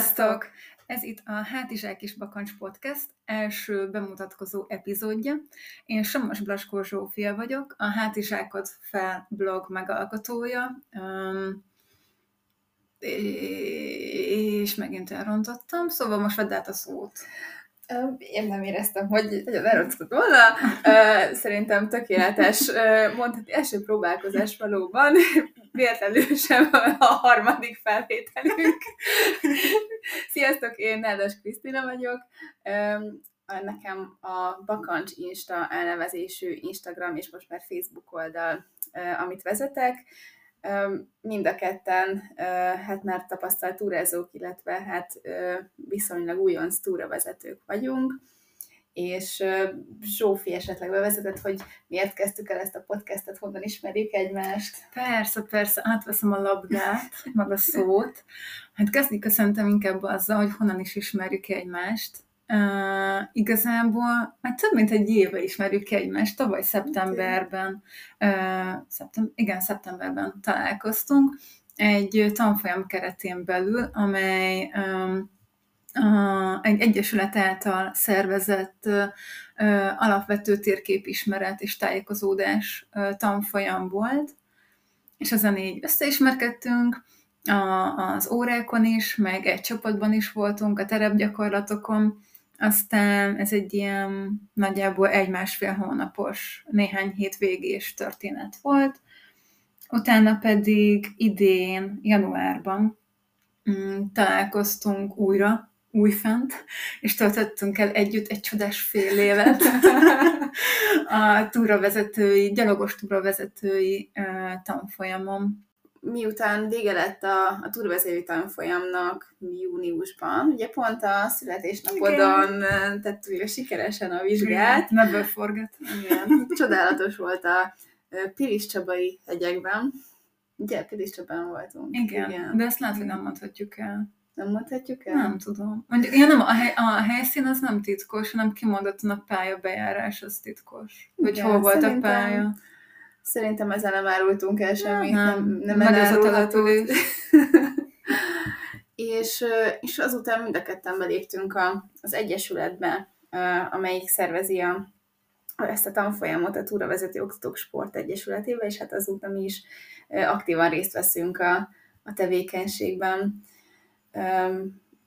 Sziasztok! Ez itt a Hátizsák és Bakancs Podcast első bemutatkozó epizódja. Én Somos Blaskó Zsófia vagyok, a Hátizsákot fel blog megalkotója, és megint elrontottam, szóval most vedd át a szót. Én nem éreztem, hogy elrontottam volna. Szerintem tökéletes, mondhatni első próbálkozás valóban véletlenül sem a harmadik felvételünk. Sziasztok, én Neldas Krisztina vagyok. Nekem a Bakancs Insta elnevezésű Instagram és most már Facebook oldal, amit vezetek. Mind a ketten hát már tapasztalt túrázók, illetve hát viszonylag újonc túravezetők vagyunk és Zsófi esetleg bevezetett, hogy miért kezdtük el ezt a podcastet, honnan ismerjük egymást. Persze, persze, átveszem a labdát, meg a szót. Hát kezdni köszöntem inkább azzal, hogy honnan is ismerjük egymást. Uh, igazából már több mint egy éve ismerjük egymást, tavaly szeptemberben, uh, szeptem, igen, szeptemberben találkoztunk, egy tanfolyam keretén belül, amely um, egy egyesület által szervezett alapvető térképismeret és tájékozódás tanfolyam volt, és ezen így összeismerkedtünk, a, az órákon is, meg egy csapatban is voltunk, a terepgyakorlatokon, aztán ez egy ilyen nagyjából egy-másfél hónapos, néhány hét végés történet volt. Utána pedig idén, januárban mm, találkoztunk újra újfent, és töltöttünk el együtt egy csodás fél évet a túravezetői, gyalogos túravezetői tanfolyamon. Miután vége lett a, a túravezetői tanfolyamnak júniusban, ugye pont a születésnapodon Igen. tettük sikeresen a vizsgát. Never forget. Igen. Csodálatos volt a Pilis Csabai hegyekben. Ugye, Pilis Csabán voltunk. Igen, Igen, de ezt lehet, hogy nem mondhatjuk el. Nem mondhatjuk el? Nem tudom. Mondjuk, ja, nem, a, hely, a helyszín az nem titkos, hanem kimondottan a pálya bejárás az titkos. Hogy hol volt a pálya. Szerintem ezzel nem árultunk el semmit, nem, nem, nem elárulhatunk. és, és azután mind a ketten beléptünk a, az Egyesületbe, amelyik szervezi a, ezt a tanfolyamot, a Túravezető Oktatók Sport Egyesületébe, és hát azóta mi is aktívan részt veszünk a, a tevékenységben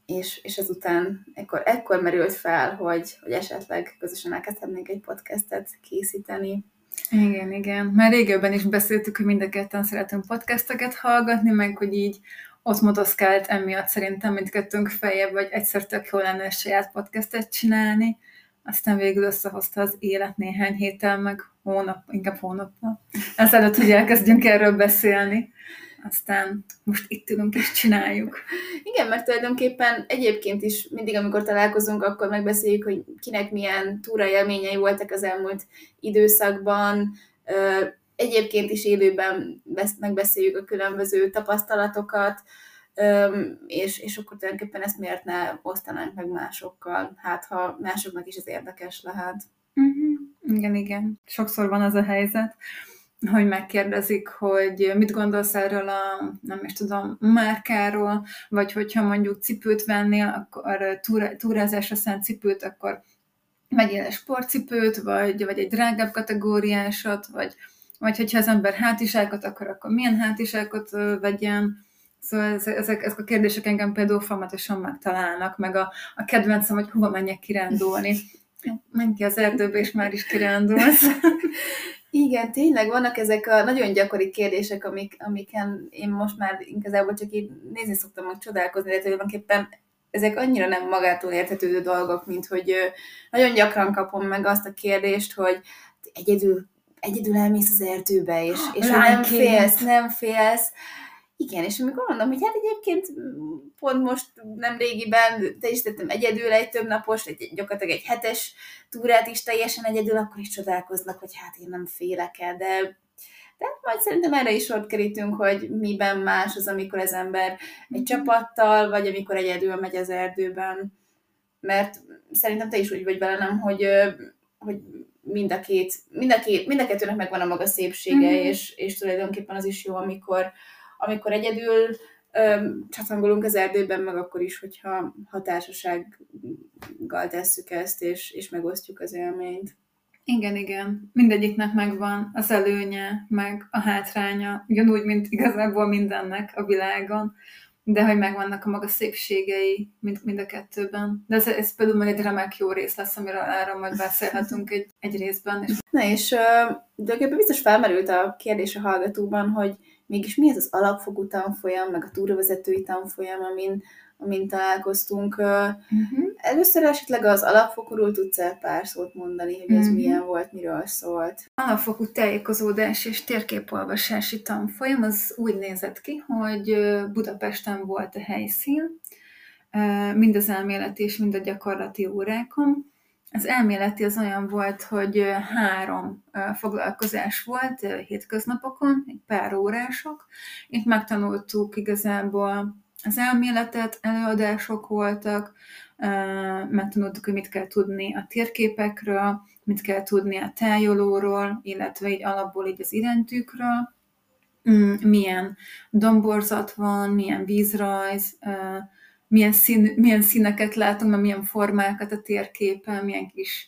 és, és ezután ekkor, ekkor merült fel, hogy, hogy esetleg közösen elkezdhetnénk egy podcastet készíteni. Igen, igen. Már régebben is beszéltük, hogy mind a ketten szeretünk podcasteket hallgatni, meg hogy így ott motoszkált emiatt szerintem mindkettőnk feje, vagy egyszer tök jó lenne saját podcastet csinálni. Aztán végül összehozta az élet néhány héttel, meg hónap, inkább hónappal. Ezelőtt, hogy elkezdjünk erről beszélni aztán most itt ülünk és csináljuk. Igen, mert tulajdonképpen egyébként is mindig, amikor találkozunk, akkor megbeszéljük, hogy kinek milyen túraélményei voltak az elmúlt időszakban, egyébként is élőben megbeszéljük a különböző tapasztalatokat, és, és akkor tulajdonképpen ezt miért ne osztanánk meg másokkal, hát ha másoknak is ez érdekes lehet. Uh-huh. Igen, igen. Sokszor van az a helyzet, hogy megkérdezik, hogy mit gondolsz erről a, nem is tudom, márkáról, vagy hogyha mondjuk cipőt vennél, akkor túrázásra szánt cipőt, akkor vegyél egy sportcipőt, vagy, vagy egy drágább kategóriásat, vagy, vagy hogyha az ember hátiságot akar, akkor milyen hátiságot vegyen. Szóval ezek, ezek a kérdések engem például folyamatosan megtalálnak, meg a, a kedvencem, hogy hova menjek kirándulni. Menj ki az erdőbe, és már is kirándulsz. Igen, tényleg vannak ezek a nagyon gyakori kérdések, amik, amiken én most már igazából csak így nézni szoktam, hogy csodálkozni, de tulajdonképpen ezek annyira nem magától értetődő dolgok, mint hogy nagyon gyakran kapom meg azt a kérdést, hogy egyedül, egyedül elmész az erdőbe, és, és nem félsz, nem félsz. Igen, és amikor mondom, hogy hát egyébként pont most nem régiben te is tettem egyedül egy több napos, egy, gyakorlatilag egy hetes túrát is teljesen egyedül, akkor is csodálkoznak, hogy hát én nem félek el, de de majd szerintem erre is sort kerítünk, hogy miben más az, amikor az ember egy mhm. csapattal, vagy amikor egyedül megy az erdőben. Mert szerintem te is úgy vagy velem, hogy, hogy mind a két, mind a két, mind a kettőnek megvan a maga szépsége, mm. és, és tulajdonképpen az is jó, amikor, amikor egyedül csatangolunk az erdőben, meg akkor is, hogyha ha társasággal tesszük ezt, és, és megosztjuk az élményt. Igen, igen. Mindegyiknek megvan az előnye, meg a hátránya, ugyanúgy, mint igazából mindennek a világon, de hogy megvannak a maga szépségei mind, mind a kettőben. De ez, ez például majd egy remek jó rész lesz, amiről erről majd beszélhetünk egy, egy részben. És... Na és de biztos felmerült a kérdés a hallgatóban, hogy mégis mi ez az alapfogú tanfolyam, meg a túravezetői tanfolyam, amin, amin találkoztunk. Uh-huh. Először esetleg az alapfokúról tudsz el pár szót mondani, hogy ez uh-huh. milyen volt, miről szólt? Alapfokú tájékozódás és térképolvasási tanfolyam az úgy nézett ki, hogy Budapesten volt a helyszín, mind az elméleti és mind a gyakorlati órákon. Az elméleti az olyan volt, hogy három foglalkozás volt hétköznapokon, pár órások. Itt megtanultuk igazából az elméletet, előadások voltak, megtanultuk, hogy mit kell tudni a térképekről, mit kell tudni a tájolóról, illetve így alapból így az iránytűkről, mm, milyen domborzat van, milyen vízrajz, milyen, szín, milyen színeket látunk, mert milyen formákat a térképen, milyen kis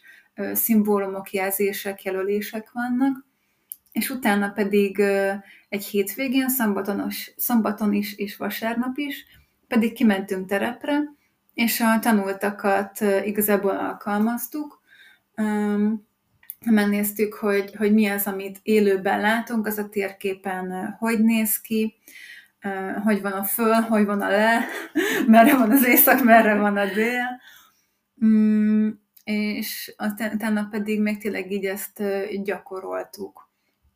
szimbólumok, jelzések, jelölések vannak. És utána pedig egy hétvégén, szombaton, szombaton is és vasárnap is, pedig kimentünk terepre, és a tanultakat igazából alkalmaztuk. Megnéztük, hogy, hogy mi az, amit élőben látunk, az a térképen hogy néz ki, hogy van a föl, hogy van a le, merre van az észak, merre van a dél. Mm, és utána pedig még tényleg így ezt gyakoroltuk.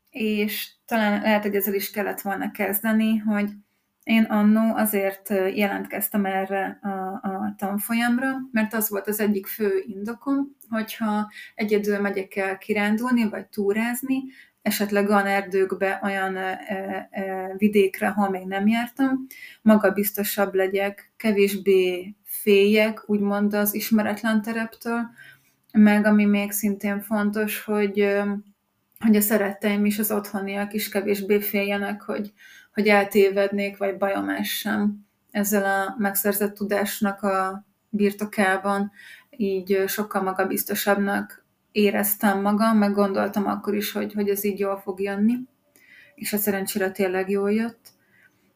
És talán lehet, hogy ezzel is kellett volna kezdeni, hogy én annó azért jelentkeztem erre a, a tanfolyamra, mert az volt az egyik fő indokom, hogyha egyedül megyek el kirándulni, vagy túrázni, esetleg olyan erdőkbe, olyan vidékre, ahol még nem jártam, magabiztosabb legyek, kevésbé féljek, úgymond az ismeretlen tereptől, meg ami még szintén fontos, hogy, hogy a szeretteim is, az otthoniak is kevésbé féljenek, hogy, hogy eltévednék, vagy bajom sem ezzel a megszerzett tudásnak a birtokában, így sokkal magabiztosabbnak éreztem magam, meg gondoltam akkor is, hogy, hogy ez így jól fog jönni, és a szerencsére tényleg jól jött.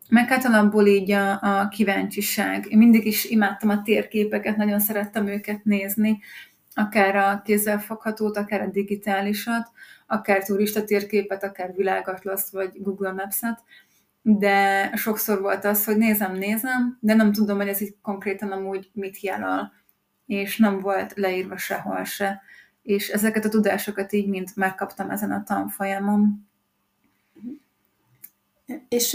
Meg hát alapból így a, a kíváncsiság. Én mindig is imádtam a térképeket, nagyon szerettem őket nézni, akár a kézzelfoghatót, akár a digitálisat, akár turista térképet, akár világatlaszt, vagy Google Maps-et, de sokszor volt az, hogy nézem, nézem, de nem tudom, hogy ez itt konkrétan amúgy mit jelöl, és nem volt leírva sehol se és ezeket a tudásokat így mind megkaptam ezen a tanfolyamon. És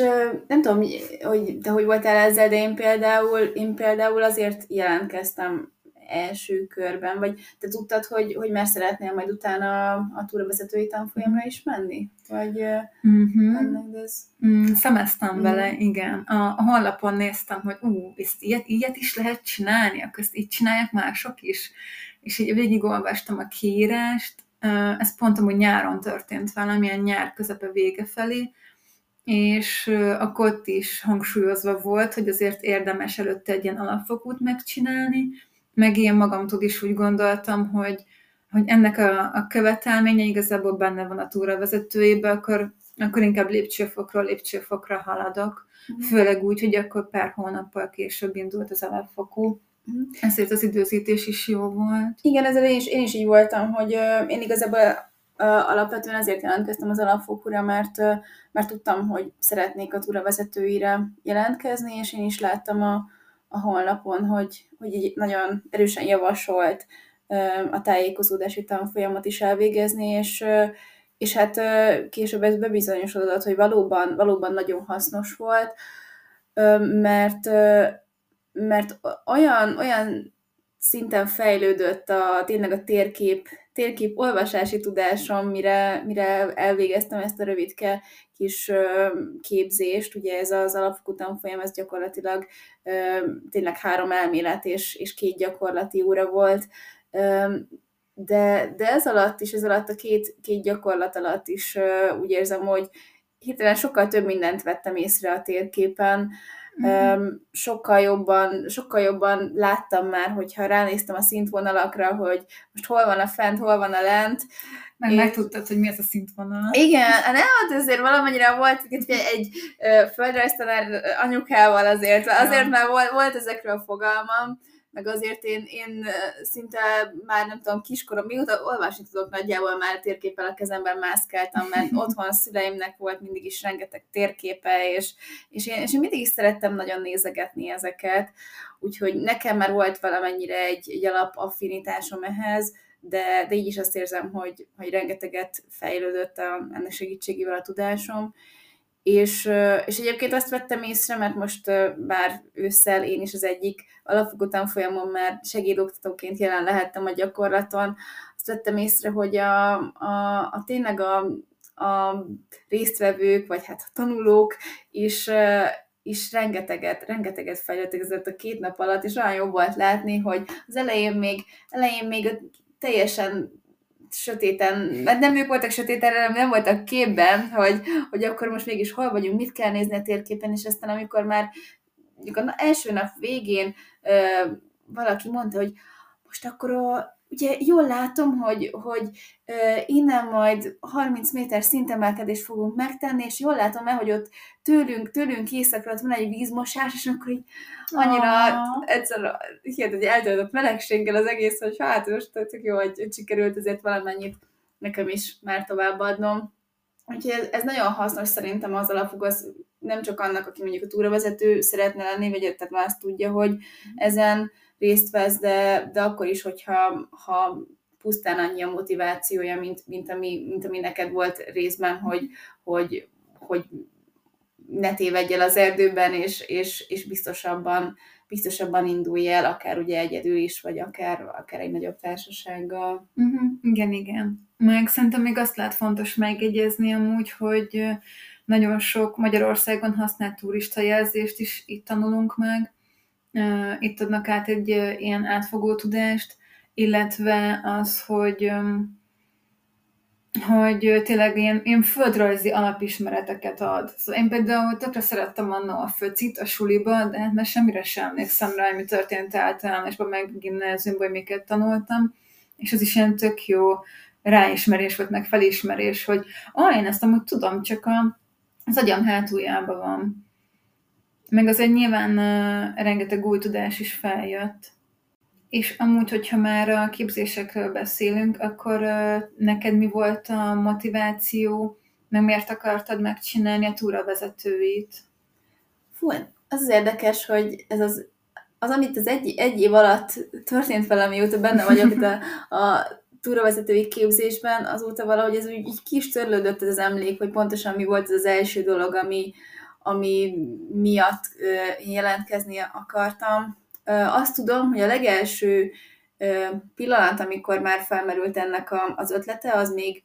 nem tudom, hogy te hogy voltál ezzel, de én például, én például azért jelentkeztem első körben, vagy te tudtad, hogy, hogy már szeretnél majd utána a, a túravezetői tanfolyamra is menni? Vagy uh-huh. ez... Mm, szemeztem uh-huh. vele, igen. A, a honlapon néztem, hogy ú, ezt ilyet, ilyet is lehet csinálni, akkor ezt így csinálják mások is és így végigolvastam a kiírást, ez pont amúgy nyáron történt valamilyen nyár közepe vége felé, és akkor ott is hangsúlyozva volt, hogy azért érdemes előtte egy ilyen alapfokút megcsinálni, meg én magamtól is úgy gondoltam, hogy, hogy ennek a, a követelménye igazából benne van a túravezetőjében, akkor, akkor inkább lépcsőfokról lépcsőfokra haladok, mm. főleg úgy, hogy akkor pár hónappal később indult az alapfokú. Mhm. Ezért az időzítés is jó volt. Igen, ezzel én is, én is így voltam, hogy én igazából alapvetően azért jelentkeztem az alapfokúra, mert, mert tudtam, hogy szeretnék a túravezetőire jelentkezni, és én is láttam a, a honlapon, hogy, hogy így nagyon erősen javasolt a tájékozódási tanfolyamat is elvégezni, és és hát később ez bebizonyosodott, hogy valóban, valóban nagyon hasznos volt, mert mert olyan, olyan szinten fejlődött a, tényleg a térkép, térkép olvasási tudásom, mire, mire elvégeztem ezt a rövidke kis képzést, ugye ez az alapfokú tanfolyam, ez gyakorlatilag tényleg három elmélet és, és két gyakorlati óra volt, de, de ez alatt is, ez alatt a két, két gyakorlat alatt is úgy érzem, hogy hirtelen sokkal több mindent vettem észre a térképen, Mm-hmm. Sokkal jobban, sokkal jobban láttam már, hogyha ránéztem a szintvonalakra, hogy most hol van a fent, hol van a lent, meg megtudtad, hogy mi ez a szintvonal. Igen, nem, hát azért valamennyire volt egy, egy földrajztanár anyukával azért, azért ja. már volt, volt ezekről a fogalmam, meg azért én, én szinte már nem tudom, kiskorom, mióta olvasni tudok nagyjából már térképpel a kezemben mászkáltam, mert otthon a szüleimnek volt mindig is rengeteg térképe, és, és, én, és én mindig is szerettem nagyon nézegetni ezeket, úgyhogy nekem már volt valamennyire egy, egy alapaffinitásom ehhez, de, de így is azt érzem, hogy, hogy rengeteget fejlődött a, ennek segítségével a tudásom, és, és egyébként azt vettem észre, mert most bár ősszel én is az egyik alapfogó tanfolyamon már segédoktatóként jelen lehettem a gyakorlaton, azt vettem észre, hogy a, a, a tényleg a, a résztvevők, vagy hát a tanulók is, is rengeteget, rengeteget fejlődtek a két nap alatt, és olyan jó volt látni, hogy az elején még, elején még teljesen sötéten, mert nem ők voltak sötéten, hanem nem voltak képben, hogy, hogy akkor most mégis hol vagyunk, mit kell nézni a térképen, és aztán amikor már mondjuk az első nap végén ö, valaki mondta, hogy most akkor a, ugye jól látom, hogy, hogy innen majd 30 méter szintemelkedést fogunk megtenni, és jól látom el, hogy ott tőlünk, tőlünk északra ott van egy vízmosás, és akkor így annyira oh. egyszer hogy eltöltött melegséggel az egész, hogy hát most tök jó, hogy sikerült ezért valamennyit nekem is már továbbadnom. Úgyhogy ez, ez nagyon hasznos szerintem az alapfog, az nem csak annak, aki mondjuk a túravezető szeretne lenni, vagy tehát már azt tudja, hogy ezen részt vesz, de, de akkor is, hogyha ha pusztán annyi a motivációja, mint, mint, ami, mint ami neked volt részben, hogy, hogy, hogy ne tévedj el az erdőben, és, és, és biztosabban, biztosabban indulj el, akár ugye egyedül is, vagy akár, akár egy nagyobb társasággal. Uh-huh. Igen, igen. Meg szerintem még azt lehet fontos megjegyezni amúgy, hogy nagyon sok Magyarországon használt turista jelzést is itt tanulunk meg, itt adnak át egy ilyen átfogó tudást, illetve az, hogy hogy tényleg ilyen, ilyen földrajzi alapismereteket ad. Szóval én például tökre szerettem annó a föcit a suliba, de hát már semmire sem emlékszem rá, mi történt általánosban, meg gimnáziumban, miket tanultam, és ez is ilyen tök jó ráismerés volt, meg felismerés, hogy ah, én ezt amúgy tudom, csak az agyam hátuljában van. Meg azért nyilván uh, rengeteg új tudás is feljött. És amúgy, hogyha már a képzésekről beszélünk, akkor uh, neked mi volt a motiváció, meg miért akartad megcsinálni a túravezetőit? Fú, az az érdekes, hogy ez az, az amit az egy, egy év alatt történt velem, mióta benne vagyok itt a, a túravezetői képzésben, azóta valahogy ez úgy így kis törlődött ez az emlék, hogy pontosan mi volt ez az első dolog, ami, ami miatt jelentkezni akartam. Azt tudom, hogy a legelső pillanat, amikor már felmerült ennek az ötlete, az még,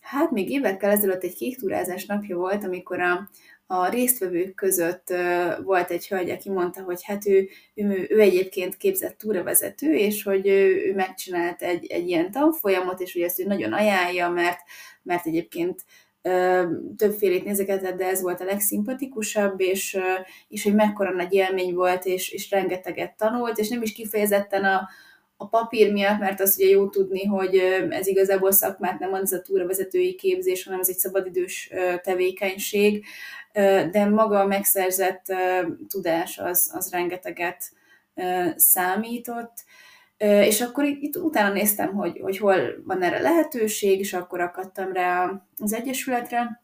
hát még évekkel ezelőtt egy kék túrázás napja volt, amikor a, a résztvevők között volt egy hölgy, aki mondta, hogy hát ő, ő, ő egyébként képzett túravezető, és hogy ő, ő megcsinált egy, egy ilyen tanfolyamot, és hogy ezt ő nagyon ajánlja, mert, mert egyébként többfélét nézegetett, de ez volt a legszimpatikusabb, és, és hogy mekkora nagy élmény volt, és, és rengeteget tanult, és nem is kifejezetten a, a papír miatt, mert az ugye jó tudni, hogy ez igazából szakmát nem az a túravezetői képzés, hanem ez egy szabadidős tevékenység, de maga a megszerzett tudás az, az rengeteget számított, és akkor itt, utána néztem, hogy, hogy hol van erre lehetőség, és akkor akadtam rá az Egyesületre,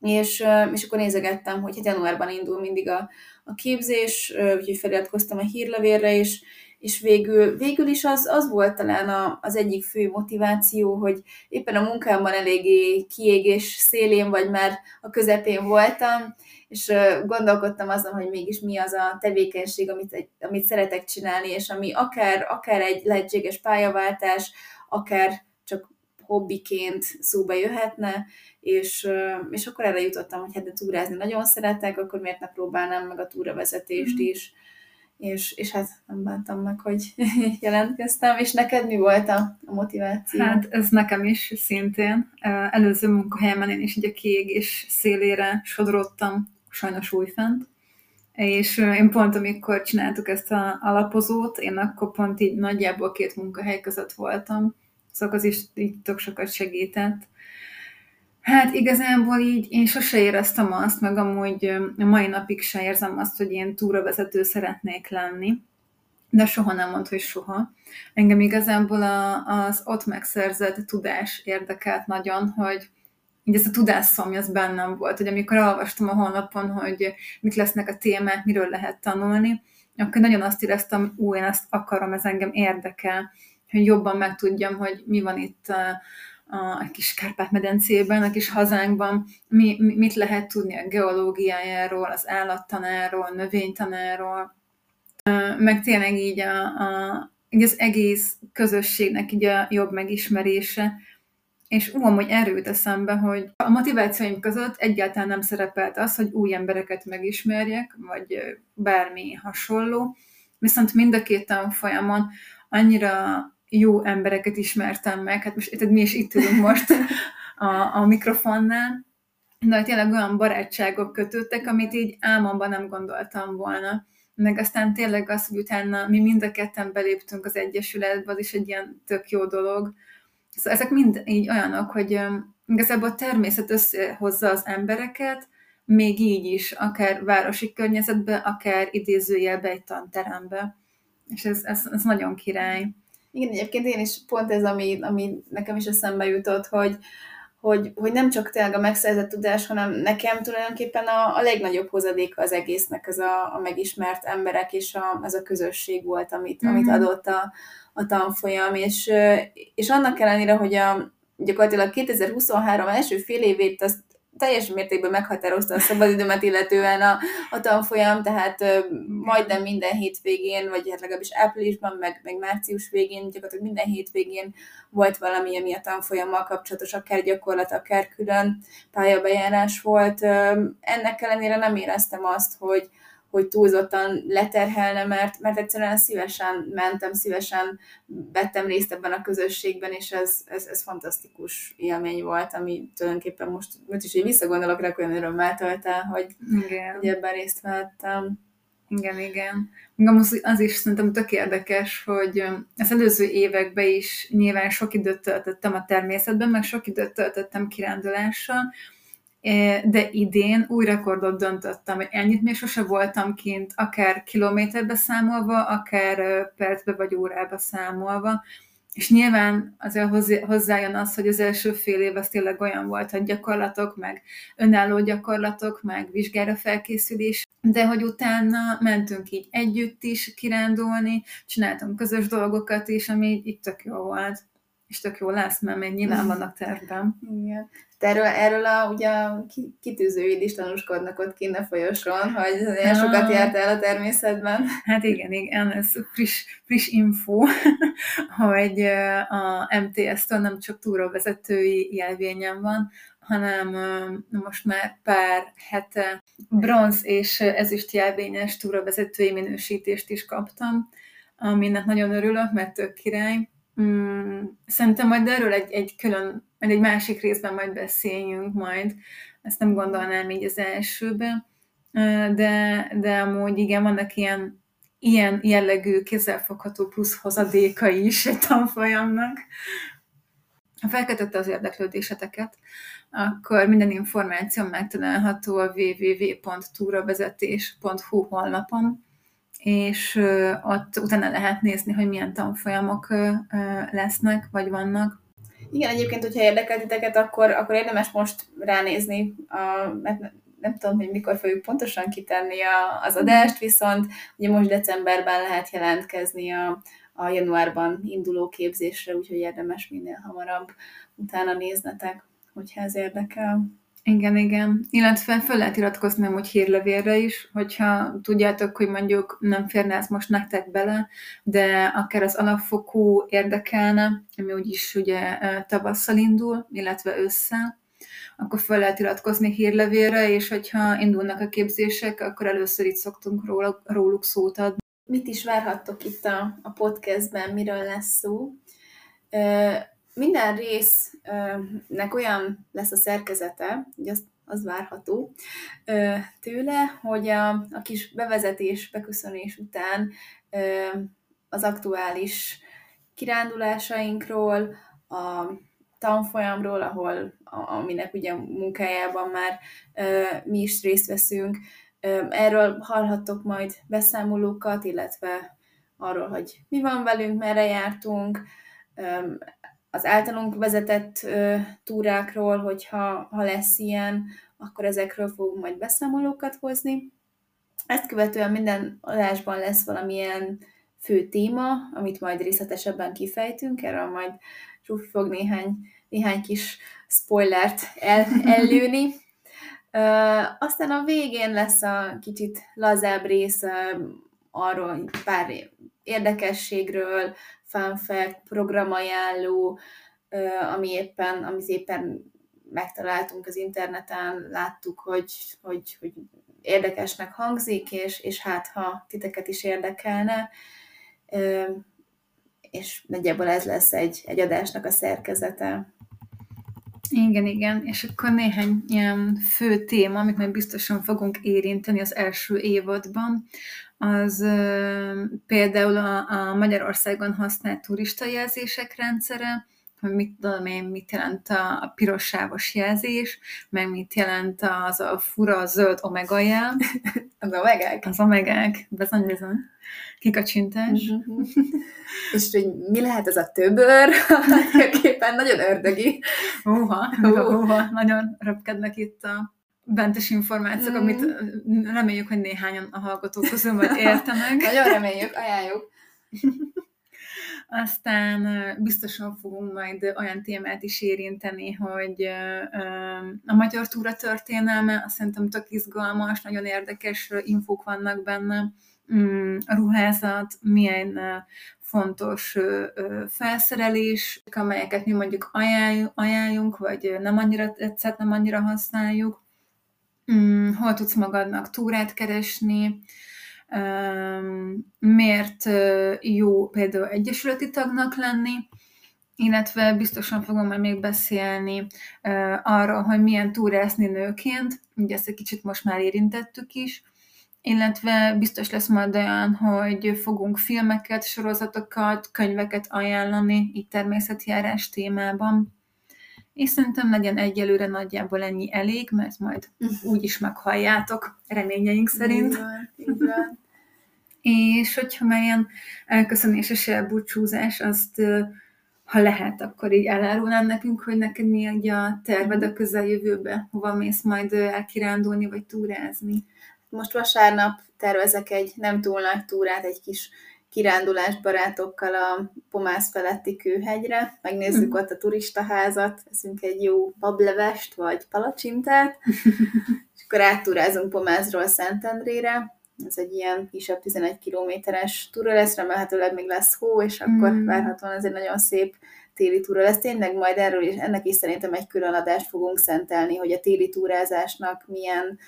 és, és akkor nézegettem, hogy hát januárban indul mindig a, a képzés, úgyhogy feliratkoztam a hírlevélre, és, és végül, végül is az, az volt talán a, az egyik fő motiváció, hogy éppen a munkámban eléggé kiégés szélén, vagy már a közepén voltam, és gondolkodtam azon, hogy mégis mi az a tevékenység, amit, amit szeretek csinálni, és ami akár, akár egy lehetséges pályaváltás, akár csak hobbiként szóba jöhetne, és, és akkor erre jutottam, hogy hát túrázni nagyon szeretek, akkor miért ne próbálnám meg a túravezetést mm. És, és hát nem bántam meg, hogy jelentkeztem, és neked mi volt a, a motiváció? Hát ez nekem is szintén. Előző munkahelyemen én is ugye kiégés szélére sodródtam, sajnos újfent, és én pont amikor csináltuk ezt a alapozót, én akkor pont így nagyjából két munkahely között voltam, szóval az is így tök sokat segített. Hát igazából így én sose éreztem azt, meg amúgy a mai napig se érzem azt, hogy én túravezető szeretnék lenni, de soha nem mond, hogy soha. Engem igazából a, az ott megszerzett tudás érdekelt nagyon, hogy így ez a tudásszomj az bennem volt, hogy amikor olvastam a honlapon, hogy mit lesznek a témák, miről lehet tanulni, akkor nagyon azt éreztem, ú, én ezt akarom, ez engem érdekel, hogy jobban megtudjam, hogy mi van itt a, kis Kárpát-medencében, a kis hazánkban, mi, mit lehet tudni a geológiájáról, az állattanáról, a növénytanáról, meg tényleg így, a, a, így az egész közösségnek így a jobb megismerése, és ú, amúgy erőt eszembe, hogy a motivációim között egyáltalán nem szerepelt az, hogy új embereket megismerjek, vagy bármi hasonló, viszont mind a két tanfolyamon annyira jó embereket ismertem meg, hát most érted, mi is itt ülünk most a, a mikrofonnál, de tényleg olyan barátságok kötődtek, amit így álmomban nem gondoltam volna. Meg aztán tényleg az, hogy utána mi mind a ketten beléptünk az Egyesületbe, az is egy ilyen tök jó dolog, Szóval ezek mind így olyanok, hogy igazából a természet összehozza az embereket, még így is, akár városi környezetbe, akár idézőjelbe egy tanterembe. És ez, ez, ez nagyon király. Igen, egyébként én is pont ez, ami, ami nekem is eszembe jutott, hogy, hogy, hogy nem csak tényleg a megszerzett tudás, hanem nekem tulajdonképpen a, a legnagyobb hozadéka az egésznek az a, a megismert emberek és a, az a közösség volt, amit, mm-hmm. amit mhm. adott a, a tanfolyam, és, és annak ellenére, hogy a, gyakorlatilag 2023 első fél évét azt teljes mértékben meghatározta a szabadidőmet illetően a, a tanfolyam, tehát ö, majdnem minden hétvégén, vagy hát legalábbis áprilisban, meg, meg március végén, gyakorlatilag minden hétvégén volt valami, ami a tanfolyammal kapcsolatos, akár gyakorlat, akár külön pályabejárás volt. Ö, ennek ellenére nem éreztem azt, hogy, hogy túlzottan leterhelne, mert, mert egyszerűen szívesen mentem, szívesen vettem részt ebben a közösségben, és ez, ez, ez fantasztikus élmény volt, ami tulajdonképpen most, most is így visszagondolok rá, olyan örömmel tölt el, hogy, igen. hogy ebben részt vettem. Igen, igen. Magam az is szerintem tök érdekes, hogy az előző években is nyilván sok időt töltöttem a természetben, meg sok időt töltöttem kirándulással, de idén új rekordot döntöttem, hogy ennyit még sose voltam kint, akár kilométerbe számolva, akár percbe vagy órába számolva, és nyilván azért hozzájön az, hogy az első fél év az tényleg olyan volt, hogy gyakorlatok, meg önálló gyakorlatok, meg vizsgára felkészülés, de hogy utána mentünk így együtt is kirándulni, csináltunk közös dolgokat is, ami így tök jó volt és tök jó lesz, mert még nyilván vannak tervben. Igen. De erről, erről a, ugye a kitűzőid is tanúskodnak ott kint a folyosón, hogy ilyen sokat járt el a természetben. Hát igen, igen, ez friss, friss info, hogy a MTS-től nem csak túróvezetői jelvényem van, hanem most már pár hete bronz és ezüst jelvényes túravezetői minősítést is kaptam, aminek nagyon örülök, mert tök király Mm, szerintem majd erről egy, egy külön, majd egy másik részben majd beszéljünk majd. Ezt nem gondolnám így az elsőbe. De, de amúgy igen, vannak ilyen, ilyen jellegű kézzelfogható plusz hozadéka is egy tanfolyamnak. Ha felkeltette az érdeklődéseteket, akkor minden információ megtalálható a www.túravezetés.hu honlapon, és ott utána lehet nézni, hogy milyen tanfolyamok lesznek, vagy vannak. Igen, egyébként, hogyha érdekel titeket, akkor, akkor érdemes most ránézni, a, mert nem tudom, hogy mikor fogjuk pontosan kitenni a, az adást, viszont ugye most decemberben lehet jelentkezni a, a januárban induló képzésre, úgyhogy érdemes minél hamarabb utána néznetek, hogyha ez érdekel. Igen, igen. Illetve fel lehet iratkozni hogy hírlevélre is, hogyha tudjátok, hogy mondjuk nem férne ez most nektek bele, de akár az alapfokú érdekelne, ami úgyis ugye tavasszal indul, illetve össze, akkor fel lehet iratkozni hírlevélre, és hogyha indulnak a képzések, akkor először itt szoktunk róla, róluk szót adni. Mit is várhattok itt a, a podcastben, miről lesz szó? Minden résznek olyan lesz a szerkezete, hogy azt, az várható tőle, hogy a, a kis bevezetés, beköszönés után az aktuális kirándulásainkról, a tanfolyamról, ahol, aminek ugye munkájában már mi is részt veszünk. Erről hallhattok majd beszámolókat, illetve arról, hogy mi van velünk, merre jártunk, az általunk vezetett túrákról, hogyha ha lesz ilyen, akkor ezekről fogunk majd beszámolókat hozni. Ezt követően minden adásban lesz valamilyen fő téma, amit majd részletesebben kifejtünk, erről majd Zsófi fog néhány, néhány kis spoilert el, ellőni. Uh, aztán a végén lesz a kicsit lazább rész arról pár érdekességről, fun fact, programajánló, ami éppen, amit éppen megtaláltunk az interneten, láttuk, hogy, hogy, hogy érdekesnek hangzik, és, és hát ha titeket is érdekelne, és nagyjából ez lesz egy, egy adásnak a szerkezete. Igen, igen, és akkor néhány ilyen fő téma, amit majd biztosan fogunk érinteni az első évadban, az ö, például a, a Magyarországon használt turistajelzések rendszere, hogy mit tudom én, mit jelent a, a piros sávos jelzés, meg mit jelent az a fura zöld omega jel. az omegák? Az omegák, bizony, bizony. Kikacsintás. Uh-huh. És hogy mi lehet ez a töbör? Tulajdonképpen nagyon ördögi. Óha, óha, nagyon röpkednek itt a bentes információk, mm. amit reméljük, hogy néhányan a hallgatók közül majd értenek. nagyon reméljük, ajánljuk. Aztán biztosan fogunk majd olyan témát is érinteni, hogy a magyar túra történelme, azt szerintem tök izgalmas, nagyon érdekes infók vannak benne, mm, a ruházat, milyen fontos felszerelés, amelyeket mi mondjuk ajánljunk, vagy nem annyira tetszett, nem annyira használjuk, mm, hol tudsz magadnak túrát keresni, miért jó például egyesületi tagnak lenni, illetve biztosan fogom majd még beszélni arról, hogy milyen túrászni nőként, ugye ezt egy kicsit most már érintettük is, illetve biztos lesz majd olyan, hogy fogunk filmeket, sorozatokat, könyveket ajánlani itt természetjárás témában. És szerintem legyen egyelőre nagyjából ennyi elég, mert majd úgy is meghalljátok, reményeink szerint. Igen, igen. És hogyha már ilyen elköszönéses elbúcsúzás, azt ha lehet, akkor így elárulnám nekünk, hogy neked mi a terved a közeljövőbe, hova mész majd elkirándulni, vagy túrázni? Most vasárnap tervezek egy nem túl nagy túrát, egy kis kirándulás barátokkal a Pomász feletti kőhegyre, megnézzük mm. ott a turistaházat, eszünk egy jó bablevest vagy palacsintát, és akkor áttúrázunk Pomászról Szentendrére, ez egy ilyen kisebb 11 kilométeres túra lesz, remélhetőleg még lesz hó, és akkor mm. várhatóan ez egy nagyon szép téli túra lesz. Tényleg majd erről is, ennek is szerintem egy külön adást fogunk szentelni, hogy a téli túrázásnak milyen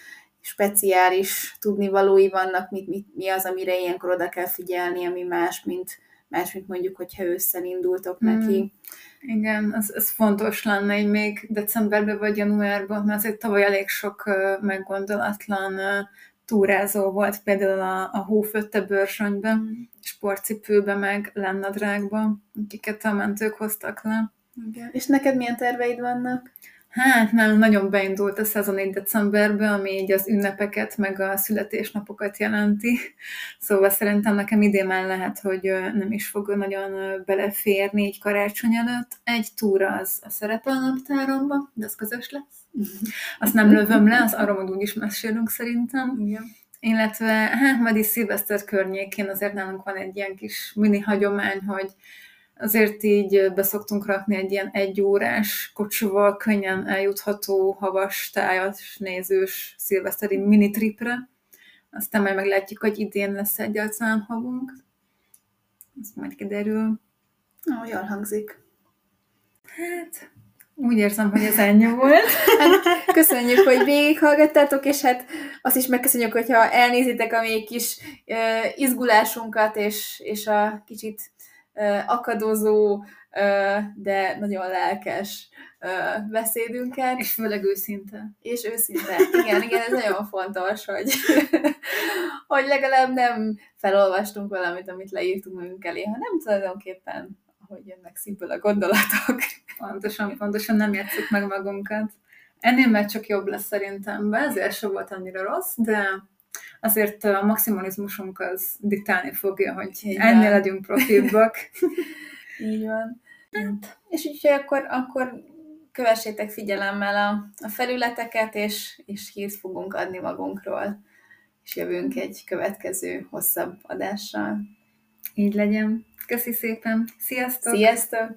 speciális tudnivalói vannak, mit, mit, mi az, amire ilyenkor oda kell figyelni, ami más, mint, más, mint mondjuk, hogyha ősszel indultok mm. neki. Igen, ez, ez fontos lenne, hogy még decemberben vagy januárban, mert azért tavaly elég sok uh, meggondolatlan uh, túrázó volt, például a, a hófötte bőrsonybe, mm. sportcipőbe, meg lennadrágba, akiket a mentők hoztak le. Igen. És neked milyen terveid vannak? Hát nem, nagyon beindult a szezon egy decemberben, ami így az ünnepeket, meg a születésnapokat jelenti. Szóval szerintem nekem idén már lehet, hogy nem is fog nagyon beleférni egy karácsony előtt. Egy túra az a szerepel a naptáromba, de az közös lesz. Azt nem lövöm le, az arról úgy is mesélünk szerintem. Igen. Illetve hát majd is szilveszter környékén azért nálunk van egy ilyen kis mini hagyomány, hogy azért így beszoktunk rakni egy ilyen egyórás kocsival könnyen eljutható havas, tájas, nézős szilveszteri mini tripre. Aztán majd meglátjuk, hogy idén lesz egyáltalán havunk. Ez majd kiderül. Ó, jól hangzik. Hát, úgy érzem, hogy ez ennyi volt. Hát, köszönjük, hogy végighallgattátok, és hát azt is megköszönjük, hogyha elnézitek a még kis izgulásunkat, és, és a kicsit akadozó, de nagyon lelkes beszédünket. És főleg őszinte. És őszinte. Igen, igen, ez nagyon fontos, hogy, hogy legalább nem felolvastunk valamit, amit leírtunk magunk elé, hanem tulajdonképpen, ahogy jönnek szívből a gondolatok. Pontosan, pontosan nem játszuk meg magunkat. Ennél már csak jobb lesz szerintem, be, ezért sem volt annyira rossz, de azért a maximalizmusunk az diktálni fogja, hogy Igen. ennél legyünk profibbak. Így van. Hát, és úgyhogy akkor, akkor kövessétek figyelemmel a, a felületeket, és, és hírt fogunk adni magunkról, és jövünk egy következő hosszabb adással. Így legyen. Köszi szépen. Sziasztok! Sziasztok!